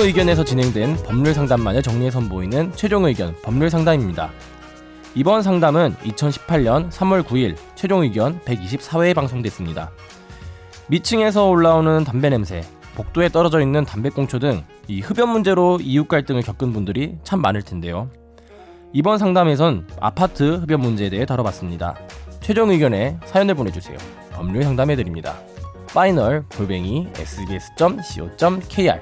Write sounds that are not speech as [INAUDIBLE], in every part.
의견에서 진행된 법률 상담만을 정리해 선보이는 최종 의견 법률 상담입니다. 이번 상담은 2018년 3월 9일 최종 의견 124회에 방송됐습니다. 미층에서 올라오는 담배 냄새, 복도에 떨어져 있는 담배꽁초 등 이 흡연 문제로 이웃 갈등을 겪은 분들이 참 많을 텐데요. 이번 상담에선 아파트 흡연 문제에 대해 다뤄봤습니다. 최종 의견에 사연을 보내주세요. 법률 상담해드립니다. final 골뱅이 sbs.co.kr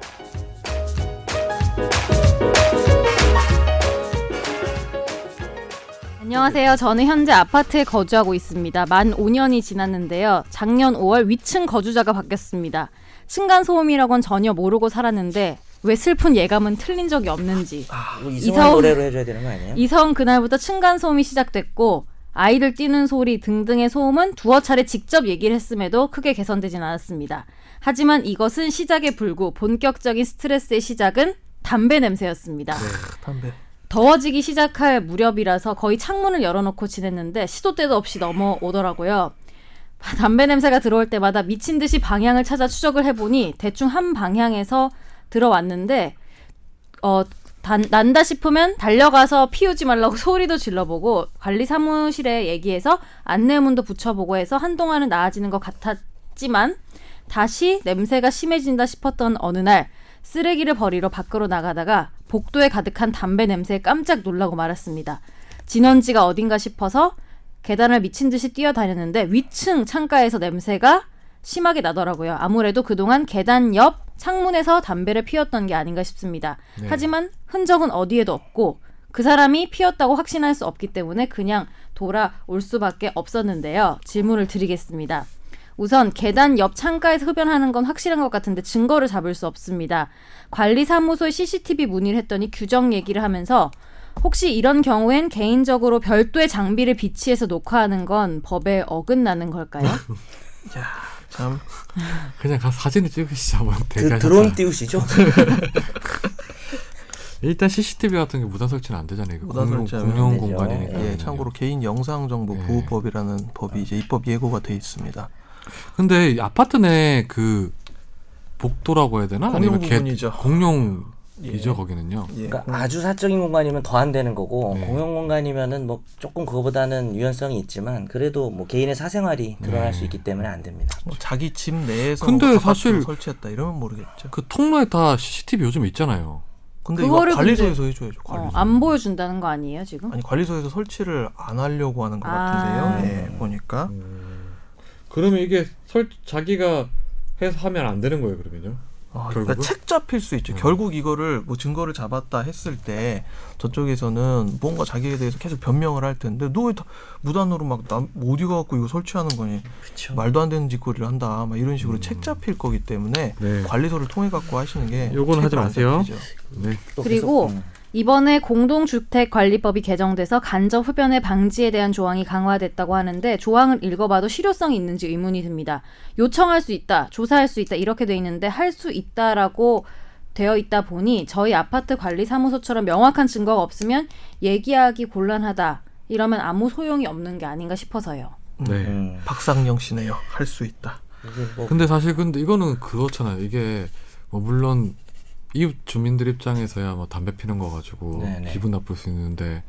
안녕하세요. 저는 현재 아파트에 거주하고 있습니다. 만 5년이 지났는데요. 작년 5월 위층 거주자가 바뀌었습니다. 층간 소음이라고는 전혀 모르고 살았는데 왜 슬픈 예감은 틀린 적이 없는지. 아, 이거 이승- 이승환 노래로 해줘야 되는 거 아니에요? 이승 그날부터 층간 소음이 시작됐고 아이들 뛰는 소리 등등의 소음은 두어 차례 직접 얘기를 했음에도 크게 개선되진 않았습니다. 하지만 이것은 시작에 불구 본격적인 스트레스의 시작은 담배 냄새였습니다. 담배. 더워지기 시작할 무렵이라서 거의 창문을 열어놓고 지냈는데 시도 때도 없이 넘어오더라고요. 담배 냄새가 들어올 때마다 미친 듯이 방향을 찾아 추적을 해보니 대충 한 방향에서 들어왔는데 어 단, 난다 싶으면 달려가서 피우지 말라고 [LAUGHS] 소리도 질러보고 관리 사무실에 얘기해서 안내문도 붙여보고 해서 한동안은 나아지는 것 같았지만 다시 냄새가 심해진다 싶었던 어느 날 쓰레기를 버리러 밖으로 나가다가 복도에 가득한 담배 냄새에 깜짝 놀라고 말았습니다. 진원지가 어딘가 싶어서 계단을 미친 듯이 뛰어다녔는데 위층 창가에서 냄새가 심하게 나더라고요. 아무래도 그동안 계단 옆 창문에서 담배를 피웠던 게 아닌가 싶습니다. 네. 하지만 흔적은 어디에도 없고 그 사람이 피웠다고 확신할 수 없기 때문에 그냥 돌아올 수밖에 없었는데요. 질문을 드리겠습니다. 우선 계단 옆 창가에서 흡연하는 건 확실한 것 같은데 증거를 잡을 수 없습니다. 관리사무소에 CCTV 문의를 했더니 규정 얘기를 하면서 혹시 이런 경우엔 개인적으로 별도의 장비를 비치해서 녹화하는 건 법에 어긋나는 걸까요? [LAUGHS] 참 그냥 가서 사진을 찍으시죠 한번 드. 드론 띄우시죠? [LAUGHS] 일단 CCTV 같은 게 무단 설치는 안 되잖아요. 무단 공용, 설치하면 공용. 공간이니까. 예, 참고로 개인 영상 정보 네. 보호법이라는 법이 이제 입법 예고가 돼 있습니다. 근데 이 아파트 내 그 복도라고 해야 되나? 공용 아니면 개- 부분이죠. 공용이죠 예. 거기는요. 예, 그러니까 공- 아주 사적인 공간이면 더 안 되는 거고 네. 공용 공간이면은 뭐 조금 그거보다는 유연성이 있지만 그래도 뭐 개인의 사생활이 드러날 네. 수 있기 때문에 안 됩니다. 뭐 자기 집 내에서 근데 뭐 사실- 설치했다 이러면 모르겠죠. 그 통로에 다 CCTV 요즘 있잖아요. 근데 이거 그거를 관리소에서 해줘야죠. 어, 관리소. 안 보여준다는 거 아니에요 지금? 아니 관리소에서 설치를 안 하려고 하는 것 아. 같은데요. 예, 보니까 그러면 이게 설 자기가 해서 하면 안 되는 거예요 그러면요? 아, 그러니까? 책 잡힐 수 있죠. 음. 결국 이거를 뭐 증거를 잡았다 했을 때 저쪽에서는 뭔가 자기에 대해서 계속 변명을 할 텐데 너 왜 무단으로 막 남 어디 가갖고 이거 설치하는 거니? 그렇죠. 말도 안 되는 짓거리를 한다. 막 이런 식으로 책 잡힐 거기 때문에 네. 관리소를 통해 갖고 하시는 게 요거는 하지 마세요. 네. 또 그리고 계속, 음. 이번에 공동주택관리법이 개정돼서 간접 흡연의 방지에 대한 조항이 강화됐다고 하는데 조항을 읽어봐도 실효성이 있는지 의문이 듭니다. 요청할 수 있다, 조사할 수 있다 이렇게 돼 있는데 할 수 있다라고 되어 있다 보니 저희 아파트 관리 사무소처럼 명확한 증거가 없으면 얘기하기 곤란하다. 이러면 아무 소용이 없는 게 아닌가 싶어서요. 네. 음. 박상영 씨네요. 할 수 있다. 뭐 근데 사실 근데 이거는 그렇잖아요. 이게 뭐 물론 이웃 주민들 입장에서야 뭐 담배 피는 거 가지고 네네. 기분 나쁠 수 있는데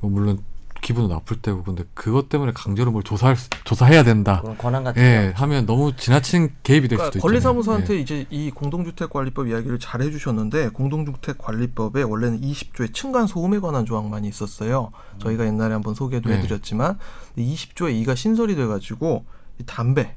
뭐 물론 기분은 나쁠 때고 근데 그것 때문에 강제로 뭘 조사할 수- 조사해야 된다. 그런 권한 같은 예, 거. 하면 너무 지나친 개입이 될 그러니까 수도 있잖아요. 관리사무소한테 예. 이제 이 공동주택관리법 이야기를 잘 해주셨는데 공동주택관리법에 원래는 20조의 층간 소음에 관한 조항만이 있었어요. 저희가 옛날에 한번 소개도 네. 해드렸지만 20조에 2가 신설이 돼가지고 이 담배,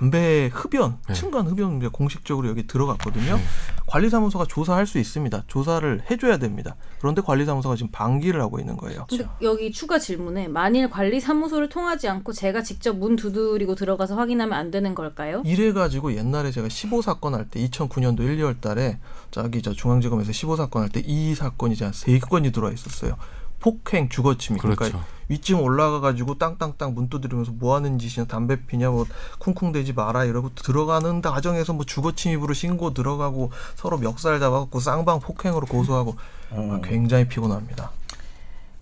담배 흡연, 네. 층간 흡연 공식적으로 여기 들어갔거든요. 네. 관리사무소가 조사할 수 있습니다. 조사를 해줘야 됩니다. 그런데 관리사무소가 지금 방기를 하고 있는 거예요. 근데 여기 추가 질문에 만일 관리사무소를 통하지 않고 제가 직접 문 두드리고 들어가서 확인하면 안 되는 걸까요? 이래 가지고 옛날에 제가 15 사건 할 때 2009년도 1, 2월 달에 저기 저 중앙지검에서 15 사건 할 때 이 사건이 이제 한 3건이 들어와 있었어요. 폭행, 주거침입. 그렇죠. 그러니까 위층 올라가 가지고 땅땅땅 문 두드리면서 뭐 하는 짓이냐, 담배 피냐, 뭐 쿵쿵대지 마라 이러고 들어가는 과정에서 뭐 주거침입으로 신고 들어가고 서로 멱살 잡아갖고 쌍방 폭행으로 고소하고 음. 아, 굉장히 피곤합니다.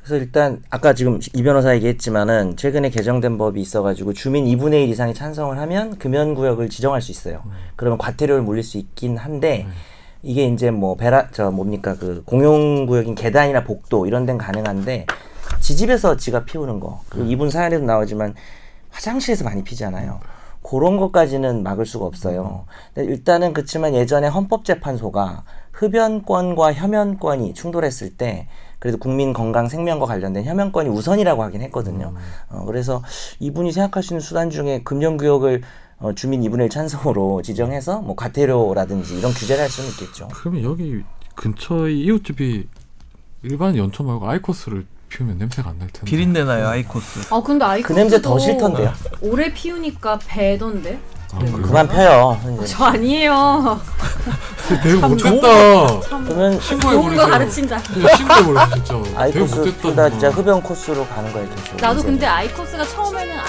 그래서 일단 아까 지금 이 변호사 얘기했지만은 최근에 개정된 법이 있어가지고 주민 2분의 1 이상이 찬성을 하면 금연구역을 지정할 수 있어요. 그러면 과태료를 물릴 수 있긴 한데 이게 이제 뭐 베라 저 뭡니까 그 공용 구역인 계단이나 복도 이런 데는 가능한데 지집에서 지가 피우는 거 그리고 이분 사연에도 나오지만 화장실에서 많이 피잖아요. 그런 것까지는 막을 수가 없어요. 근데 일단은 그렇지만 예전에 헌법재판소가 흡연권과 혐연권이 충돌했을 때 그래도 국민 건강 생명과 관련된 혐연권이 우선이라고 하긴 했거든요. 어, 그래서 이분이 생각하시는 수단 중에 금연구역을 어, 주민 2분의 1 찬성으로 지정해서 뭐 과태료라든지 이런 규제를 할 수는 있겠죠. 그러면 여기 근처의 이웃집이 일반 연초 말고 아이코스를 피우면 냄새가 안 날 텐데. 비린내 나요 아이코스. 아 근데 그 아이코스도 냄새 더 싫던데요. 오래 피우니까 배던데? 아, 그래요? 그만 펴요. 이제. 저 아니에요. [LAUGHS] 되게 못됐다. 그러면 좋은 거. 가르친다. 이거 신고해버려 진짜. 아이코스. 보다 진짜. 흡연 코스로 가는 거예요. 좀 나도 이제. 근데 아이코스가 처음에는 안.